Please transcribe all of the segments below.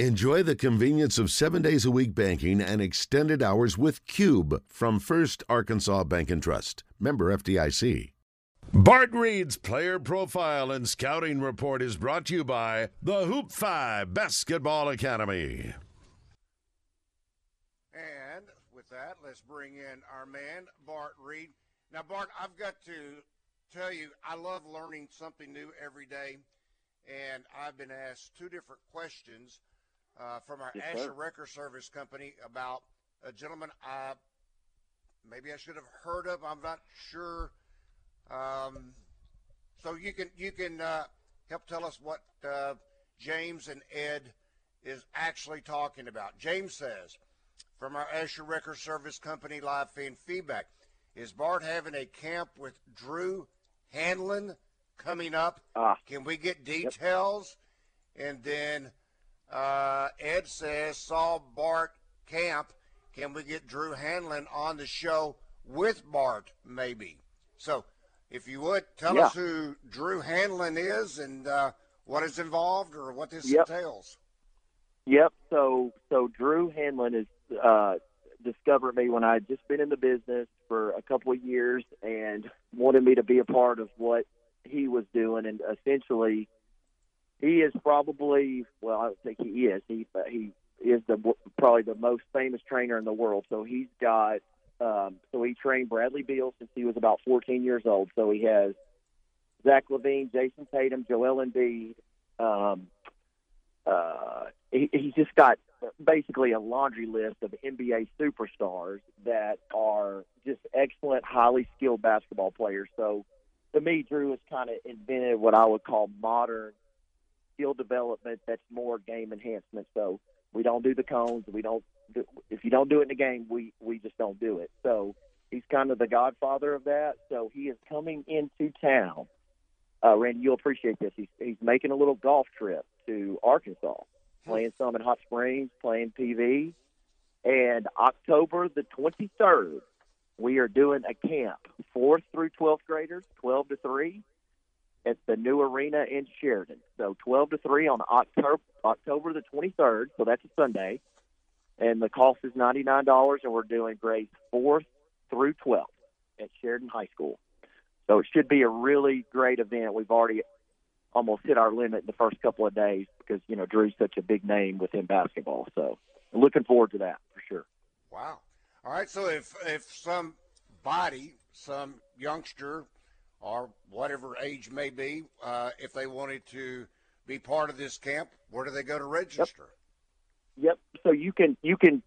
Enjoy the convenience of seven days a week banking and extended hours with Cube from First Arkansas Bank and Trust. Member FDIC. Bart Reid's player profile and scouting report is brought to you by the Hoop 5 Basketball Academy. And with that, let's bring in our man, Bart Reid. Now, Bart, I've got to tell you, I love learning something new every day. And I've been asked two different questions uh, from our Yes, Asher sir. Record Service Company about a gentleman I maybe I should have heard of. I'm not sure. Um, so you can you can uh, help tell us what uh, James and Ed is actually talking about. James says from our Asher Record Service Company live fan feedback. Is Bart having a camp with Drew Hanlen coming up? Ah. Can we get details? And then uh, Ed says, saw Bart camp. Can we get Drew Hanlen on the show with Bart, maybe? So, if you would, tell Yeah. us who Drew Hanlen is and uh, what is involved or what this Yep. entails. Yep. So so Drew Hanlen is uh, discovered me when I had just been in the business for a couple of years and wanted me to be a part of what he was doing, and essentially, he is probably well, I don't think he is. He he is the probably the most famous trainer in the world. So he's got. Um, so he trained Bradley Beal since he was about 14 years old. So he has Zach LaVine, Jayson Tatum, Joel Embiid, um, uh, he, he's just got basically a laundry list of NBA superstars that are just excellent, highly skilled basketball players. So to me, Drew has kind of invented what I would call modern skill development that's more game enhancement. So we don't do the cones. We don't. Do, if you don't do it in the game, we we just don't do it. So he's kind of the godfather of that. So he is coming into town. Uh, Randy, you'll appreciate this. He's he's making a little golf trip to Arkansas, playing some in Hot Springs, playing PV, and October the 23rd, we are doing a camp, fourth through 12th graders, 12 to 3, at the new arena in Sheridan. So 12 to 3 on October October the 23rd. So that's a Sunday, and the cost is $99, and we're doing grades fourth through 12th at Sheridan High School. So it should be a really great event. We've already almost hit our limit in the first couple of days because you know Drew's such a big name within basketball. So I'm looking forward to that for sure. Wow. All right. So if if somebody, some youngster, or whatever age may be, uh, if they wanted to be part of this camp, where do they go to register? Yep. yep. So you can you can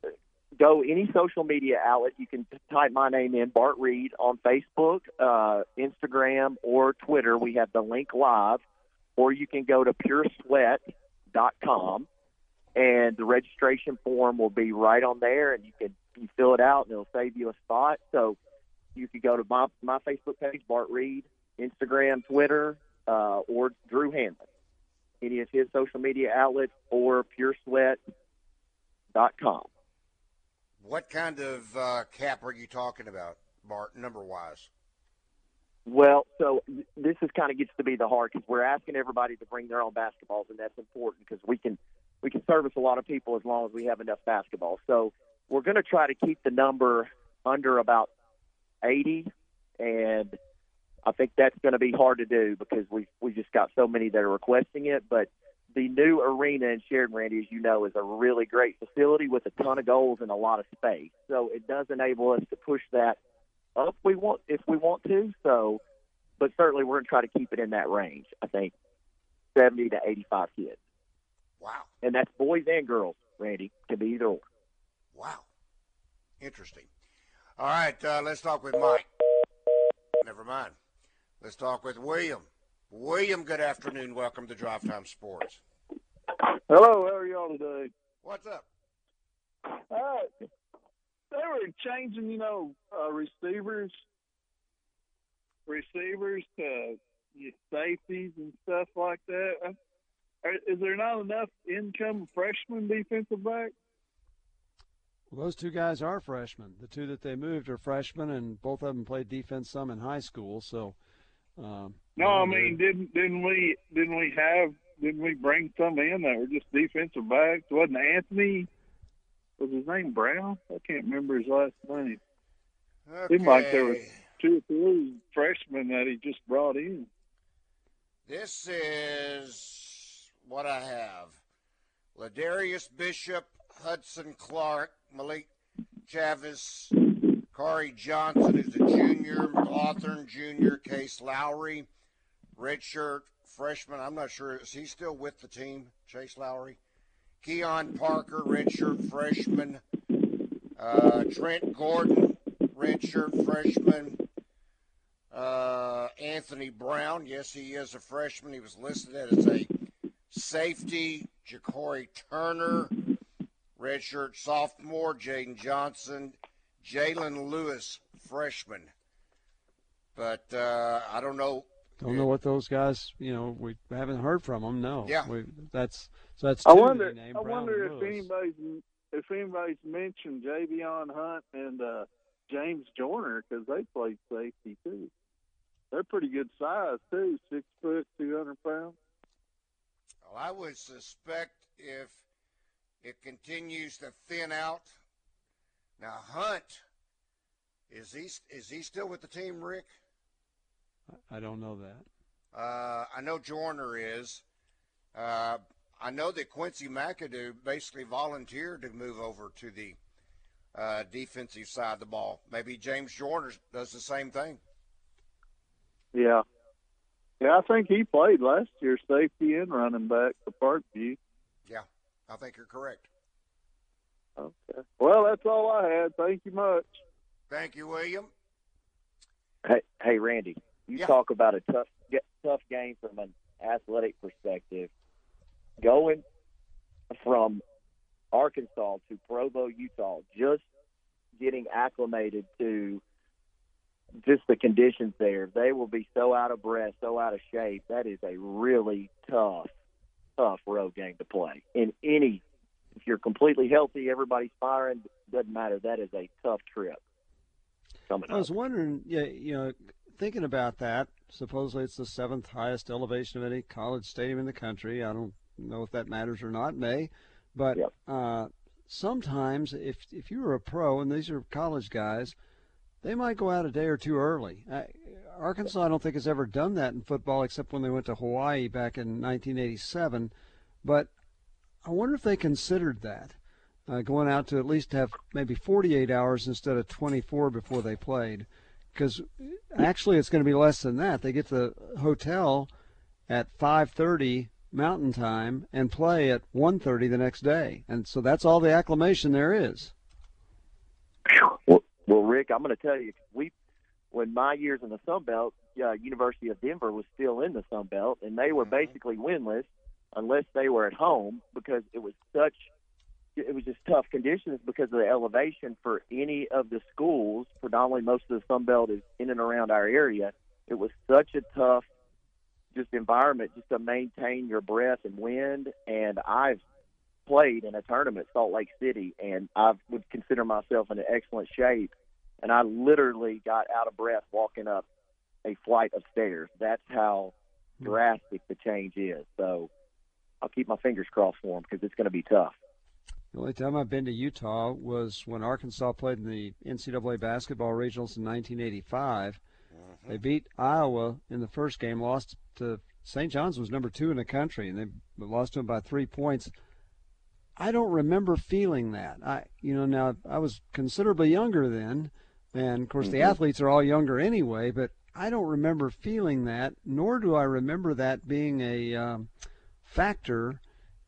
go any social media outlet. You can type my name in Bart Reid on Facebook, uh, Instagram, or Twitter. We have the link live, or you can go to puresweat.com and the registration form will be right on there, and you can you fill it out, and it'll save you a spot. So you could go to my my Facebook page, Bart Reid, Instagram, Twitter, uh, or Drew Hanlen, any of his social media outlets, or puresweat.com. What kind of uh, cap are you talking about, Bart, number wise? Well, so this is kind of gets to be the hard because we're asking everybody to bring their own basketballs, and that's important because we can we can service a lot of people as long as we have enough basketballs. So we're going to try to keep the number under about 80, and I think that's going to be hard to do because we we just got so many that are requesting it. But the new arena in Sheridan, Randy, as you know, is a really great facility with a ton of goals and a lot of space. So it does enable us to push that up we want if we want to. So, but certainly we're going to try to keep it in that range. I think seventy to eighty-five kids, Wow. and that's boys and girls. Randy can be either or. Wow. Interesting. All right, uh, let's talk with Mike. Never mind. Let's talk with William. William, good afternoon. Welcome to Drive Time Sports. Hello, how are y'all today? What's up? All right. They were changing, you know, uh, receivers, receivers to safeties and stuff like that. Uh, Is there not enough income freshman defensive back? Well, those two guys are freshmen. The two that they moved are freshmen, and both of them played defense some in high school. So, um, No, I yeah, mean, didn't didn't we didn't we have didn't we bring some in that were just defensive backs? Wasn't Anthony? Was his name Brown? I can't remember his last name. Okay. Seemed like there was two or three freshmen that he just brought in. This is what I have. Ladarius Bishop, Hudson Clark, Malik Chavis, Khari Johnson, who's a junior, McLaughlin Jr., Case Lowry, redshirt freshman. I'm not sure. Is he still with the team, Chase Lowry? Keuan Parker, redshirt freshman. Uh, Trent Gordon, redshirt freshman. Uh, Anthony Brown, yes, he is a freshman. He was listed as a safety. Ja'Cory Turner, redshirt sophomore. Jaden Johnson, Jalen Lewis, freshman. But uh, I don't know. Don't know what those guys. You know, we haven't heard from them. No. Yeah. We, that's so that's. I wonder. named, I Brown wonder if Lewis. anybody's if anybody's mentioned Javion Hunt and uh, James Joyner because they played safety too. They're pretty good size too, six foot, two hundred pounds. Well, I would suspect if it continues to thin out. Now Hunt, is he is he still with the team, Rick? I don't know that. Uh, I know Joyner is. Uh, I know that Quincy McAdoo basically volunteered to move over to the uh, defensive side of the ball. Maybe James Joyner does the same thing. Yeah, yeah. I think he played last year, safety and running back for Parkview. Yeah, I think you're correct. Okay. Well, that's all I had. Thank you much. Thank you, William. Hey, hey, Randy, you Yeah. talk about a tough, tough game from an athletic perspective. Going from Arkansas to Provo, Utah, just getting acclimated to just the conditions there. They will be so out of breath, so out of shape. That is a really tough, tough road game to play. In any, if you're completely healthy, everybody's firing, doesn't matter. That is a tough trip. Coming I up. was wondering, yeah, you know, thinking about that. Supposedly, it's the seventh highest elevation of any college stadium in the country. I don't know if that matters or not. May, but Yep. uh, sometimes if if you were a pro and these are college guys, they might go out a day or two early. Arkansas, I don't think has ever done that in football except when they went to Hawaii back in 1987. But I wonder if they considered that uh, going out to at least have maybe 48 hours instead of 24 before they played. Because actually, it's going to be less than that. They get to the hotel at 5:30 Mountain Time and play at 1:30 the next day, and so that's all the acclimation there is. Well, well, Rick, I'm going to tell you, we, when my years in the Sun Belt, uh, University of Denver was still in the Sun Belt, and they were Mhm. basically winless unless they were at home because it was such, it was just tough conditions because of the elevation for any of the schools. Predominantly, most of the Sun Belt is in and around our area. It was such a tough, just environment just to maintain your breath and wind. And I've played in a tournament, Salt Lake City, and I would consider myself in excellent shape. And I literally got out of breath walking up a flight of stairs. That's how drastic the change is. So I'll keep my fingers crossed for them because it's going to be tough. The only time I've been to Utah was when Arkansas played in the NCAA basketball regionals in 1985. Mm-hmm. They beat Iowa in the first game, lost to St. John's was number two in the country, and they lost to them by three points. I don't remember feeling that. I, you know, now I was considerably younger then, and of course the Mhm. athletes are all younger anyway. But I don't remember feeling that, nor do I remember that being a um, factor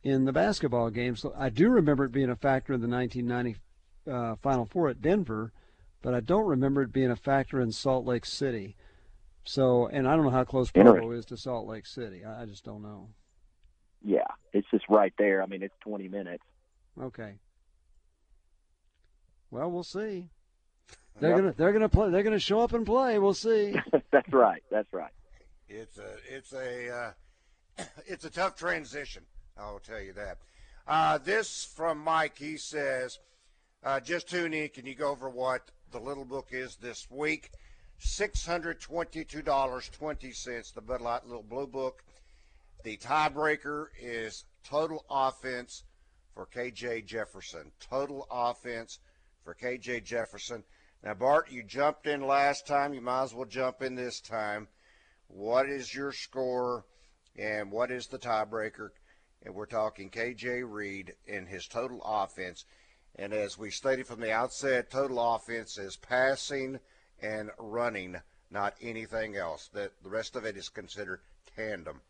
in the basketball games. So I do remember it being a factor in the 1990 uh, Final Four at Denver, but I don't remember it being a factor in Salt Lake City. So, and I don't know how close Provo is to Salt Lake City. I, I just don't know. Yeah, it's just right there. I mean, it's 20 minutes. Okay. Well, we'll see. They're Yep. gonna they're gonna play. They're gonna show up and play. We'll see. That's right. That's right. It's a it's a uh, it's a tough transition. I'll tell you that. Uh, this from Mike. He says, uh, "Just tune in. Can you go over what the little book is this week? Six hundred twenty-two dollars twenty cents. The Bud Light Little Blue Book. the tiebreaker is total offense for KJ Jefferson. Total offense for KJ Jefferson. Now, Bart, you jumped in last time. You might as well jump in this time. What is your score and what is the tiebreaker? And we're talking KJ Reed in his total offense. And as we stated from the outset, total offense is passing and running, not anything else. That the rest of it is considered tandem.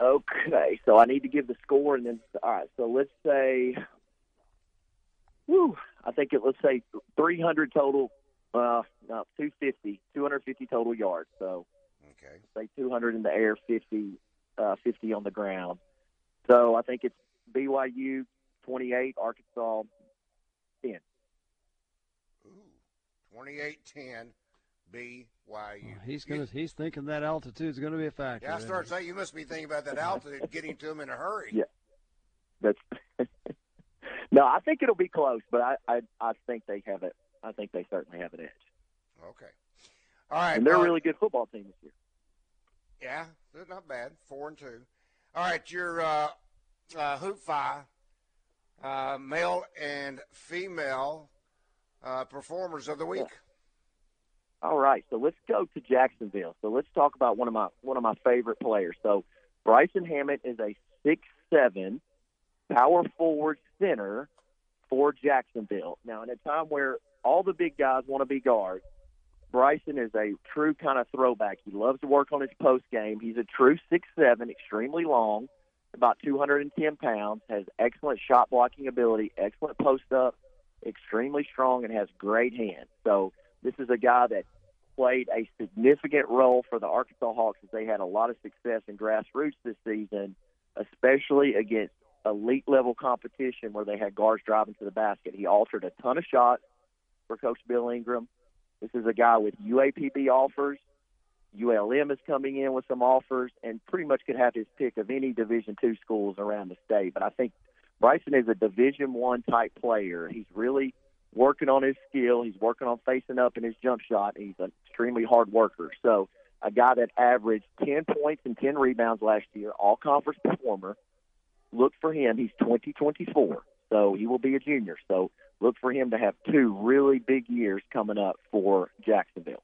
Okay, so I need to give the score, and then all right. So let's say, whoo, I think it. Let's say 300 total. Uh, no, 250, 250 total yards. So, okay, say 200 in the air, 50, uh, 50 on the ground. So I think it's BYU 28, Arkansas 10. Ooh, 28-10, BYU. Well, he's gonna. He's thinking that altitude is going to be a factor. Yeah, I started saying you must be thinking about that altitude, getting to him in a hurry. Yeah, that's. No, I think it'll be close, but I, I, I think they have it. I think they certainly have an edge. Okay. All right. And they're a really good football team this year. Yeah, they're not bad. Four and two. All right, your uh, uh, hoop five, uh, male and female uh, performers of the week. Yeah. All right, so let's go to Jacksonville. So let's talk about one of my one of my favorite players. So Bryson Hammond is a six seven power forward center for Jacksonville. Now, in a time where all the big guys want to be guards, Bryson is a true kind of throwback. He loves to work on his post game. He's a true six seven, extremely long, about 210 pounds, has excellent shot blocking ability, excellent post up, extremely strong, and has great hands. So this is a guy that played a significant role for the Arkansas Hawks as they had a lot of success in grassroots this season, especially against elite level competition where they had guards driving to the basket. He altered a ton of shots for Coach Bill Ingram. This is a guy with UAPB offers. ULM is coming in with some offers, and pretty much could have his pick of any Division two schools around the state. But I think Bryson is a Division one type player. He's really working on his skill. He's working on facing up in his jump shot. He's an extremely hard worker. So a guy that averaged 10 points and 10 rebounds last year, all conference performer. Look for him. He's 2024, so he will be a junior. So look for him to have two really big years coming up for Jacksonville.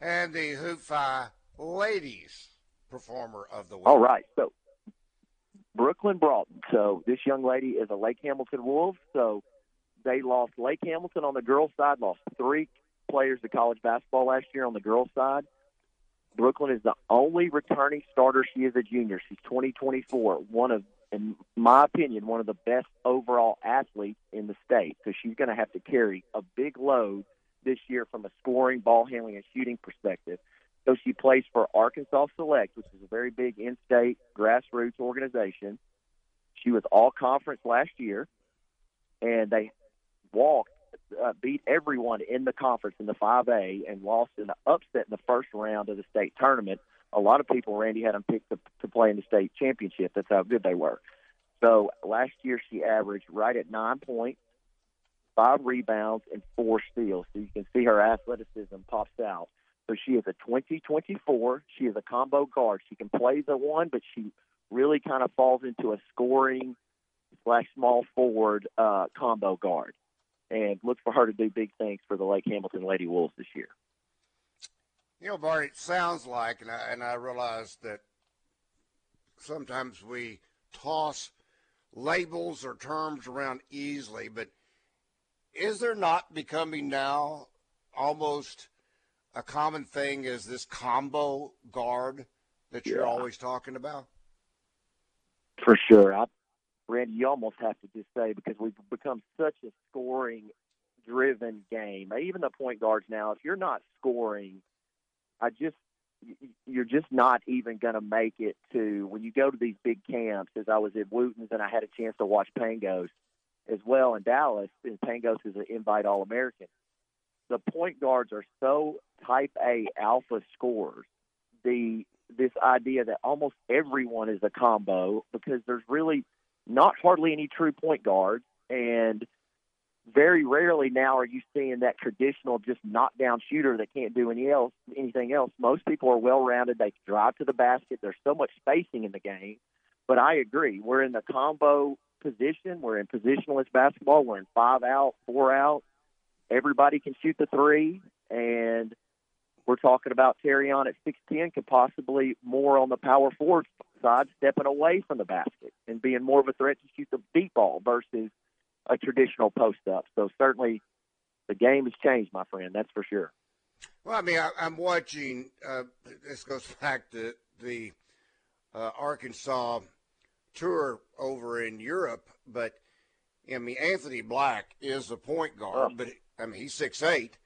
And the Hoop 5 ladies performer of the week. All right, so Brooklyn Broughton. So this young lady is a Lake Hamilton Wolves. So they lost Lake Hamilton on the girls' side, lost three players to college basketball last year on the girls' side. Brooklyn is the only returning starter. She is a junior. She's 2024. One of, in my opinion, one of the best overall athletes in the state. So she's going to have to carry a big load this year from a scoring, ball handling, and shooting perspective. So she plays for Arkansas Select, which is a very big in-state grassroots organization. She was all conference last year, and they walked, uh, beat everyone in the conference in the 5A, and lost in the upset in the first round of the state tournament. A lot of people, Randy, had them picked to, to play in the state championship. That's how good they were. So last year she averaged right at nine points, five rebounds, and four steals. So you can see her athleticism pops out. So she is a 2024. She is a combo guard. She can play the one, but she really kind of falls into a scoring slash small forward uh, combo guard and look for her to do big things for the Lake Hamilton Lady Wolves this year. You know, Bart, it sounds like, and I, and I realize that sometimes we toss labels or terms around easily, but is there not becoming now almost a common thing as this combo guard that you're yeah. always talking about? For sure. I, Randy, you almost have to just say because we've become such a scoring driven game. Even the point guards now, if you're not scoring, I just you're just not even going to make it to when you go to these big camps. As I was at Wootton's and I had a chance to watch Pangos as well in Dallas, and Pangos is an invite All American. The point guards are so type A alpha scorers. The this idea that almost everyone is a combo because there's really not hardly any true point guards, and very rarely now are you seeing that traditional just knockdown shooter that can't do any else anything else. Most people are well rounded. They drive to the basket. There's so much spacing in the game. But I agree. We're in the combo position. We're in positionless basketball. We're in five out, four out. Everybody can shoot the three, and we're talking about Terry on at 6'10 could possibly more on the power forward side, stepping away from the basket and being more of a threat to shoot the deep ball versus a traditional post up. So certainly the game has changed, my friend. That's for sure. Well, I mean, I, am watching. Uh, this goes back to the uh, Arkansas tour over in Europe, but I mean, Anthony Black is a point guard, oh. but I mean, he's six eight.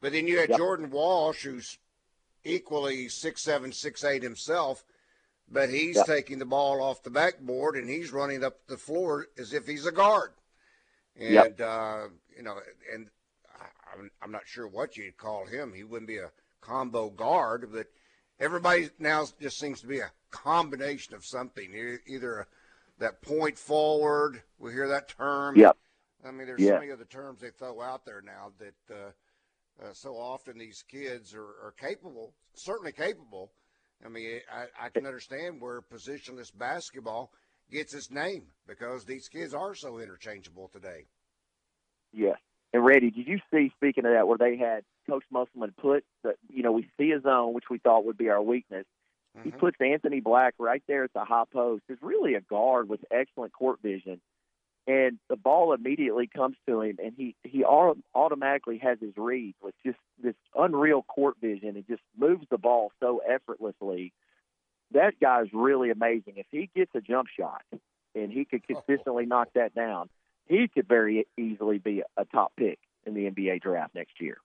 But then you had yep. Jordan Walsh, who's equally six seven, six eight himself, but he's yep. taking the ball off the backboard and he's running up the floor as if he's a guard. And yep. uh, you know, and I'm, I'm not sure what you'd call him. He wouldn't be a combo guard, but everybody now just seems to be a combination of something. Either that point forward, we hear that term. Yep. I mean, there's so many of the terms they throw out there now that uh, uh, so often these kids are, are, capable, certainly capable. I mean, I, I, can understand where positionless basketball gets its name because these kids are so interchangeable today. Yes. And Randy, did you see, speaking of that, where they had Coach Musselman put the, you know, we see a zone, which we thought would be our weakness. Mm-hmm. He puts Anthony Black right there at the high post. Is really a guard with excellent court vision and the ball immediately comes to him, and he he automatically has his reads with just this unreal court vision and just moves the ball so effortlessly. That guy's really amazing. If he gets a jump shot and he could consistently knock that down, he could very easily be a top pick in the NBA draft next year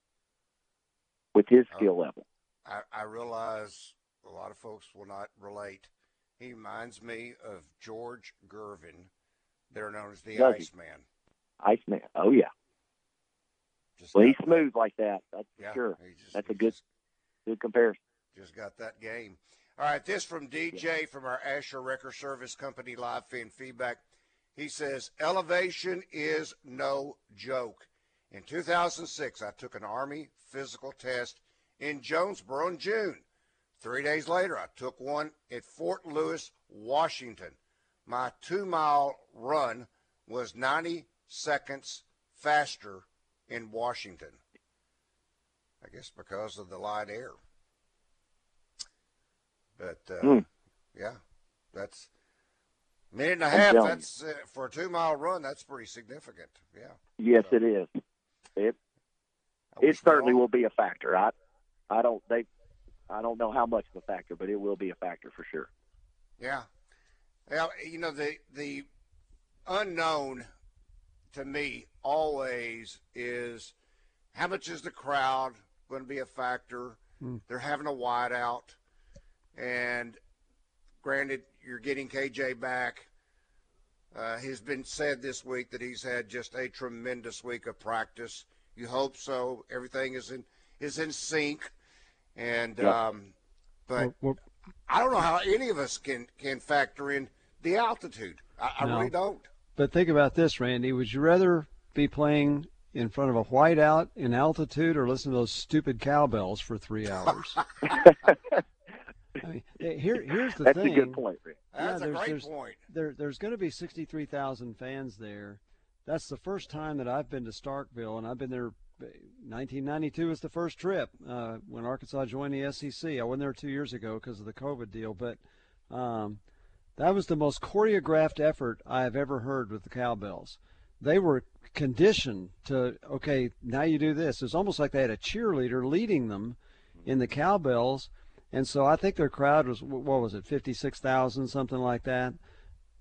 with his uh, skill level. I, I realize a lot of folks will not relate. He reminds me of George Gervin they're known as the Does Iceman. Iceman. Oh yeah. Just well, he's smooth like that. That's yeah, sure. Just, That's a good, just, good comparison. Just got that game. All right, this from DJ yeah. from our Asher Record Service Company live fan feedback. He says, Elevation is no joke. In 2006, I took an Army physical test in Jonesboro in June. Three days later, I took one at Fort Lewis, Washington my two mile run was 90 seconds faster in Washington. I guess because of the light air. But uh, mm. yeah, that's a minute and a half. That's uh, for a two mile run. That's pretty significant. Yeah. Yes, so, it is. It it certainly will be a factor. I I don't they I don't know how much of a factor, but it will be a factor for sure. Yeah, well, you know the the unknown to me always is how much is the crowd going to be a factor? Mm. They're having a wideout, and granted, you're getting KJ back. Uh, has been said this week that he's had just a tremendous week of practice. You hope so. Everything is in is in sync, and um, but I don't know how any of us can can factor in the altitude. I, I no. really don't. But think about this, Randy. Would you rather be playing in front of a whiteout in altitude or listen to those stupid cowbells for three hours? I mean, eh, here, here's the That's thing. That's a good point, Rick. That's yeah, a great there's, point. There, there's going to be 63,000 fans there. That's the first time that I've been to Starkville, and I've been there 1992 was the first trip uh, when Arkansas joined the SEC. I went there two years ago because of the COVID deal, but um, that was the most choreographed effort I have ever heard with the cowbells. They were conditioned to okay, now you do this. It's almost like they had a cheerleader leading them in the cowbells, and so I think their crowd was what was it, fifty six thousand, something like that.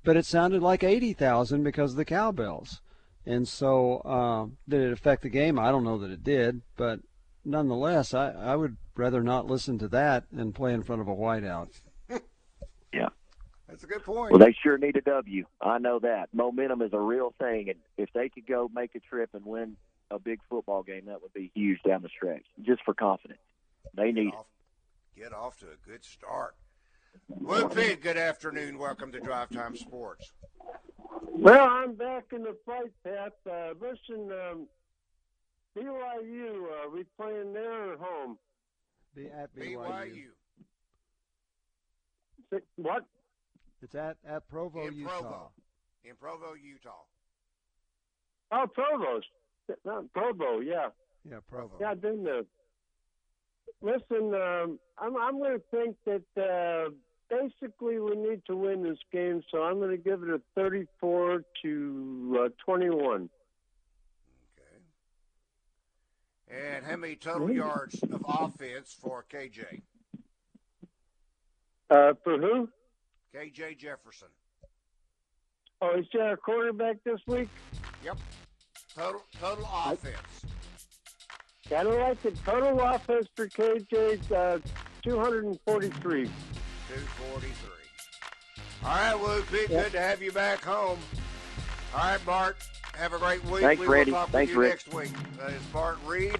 But it sounded like eighty thousand because of the cowbells. And so, uh, did it affect the game? I don't know that it did, but nonetheless, I, I would rather not listen to that and play in front of a whiteout. yeah. That's a good point. Well, they sure need a W. I know that. Momentum is a real thing, and if they could go make a trip and win a big football game, that would be huge down the stretch, just for confidence. They get need off, Get off to a good start. Lou Pete, good afternoon. Welcome to Drive Time Sports. Well, I'm back in the flight path. Uh, listen, um, BYU, are we playing there or home? Be at BYU. BYU Six- What? It's at at Provo, in Utah. Provo, in Provo, Utah. Oh, Provost. Not Provo, yeah. Yeah, Provo. Yeah, I've been there. Listen, um, I'm, I'm going to think that uh, basically we need to win this game, so I'm going to give it a 34 to uh, 21. Okay. And how many total yards of offense for KJ? Uh, for who? KJ Jefferson. Oh, is there a quarterback this week? Yep. Total total offense. Of like the total offense for KJ, uh, 243. 243. All right, Whoopie. Good to have you back home. All right, Bart. Have a great week. Thanks, we will Randy. talk Thanks, with you Rick. next week. That is Bart Reid.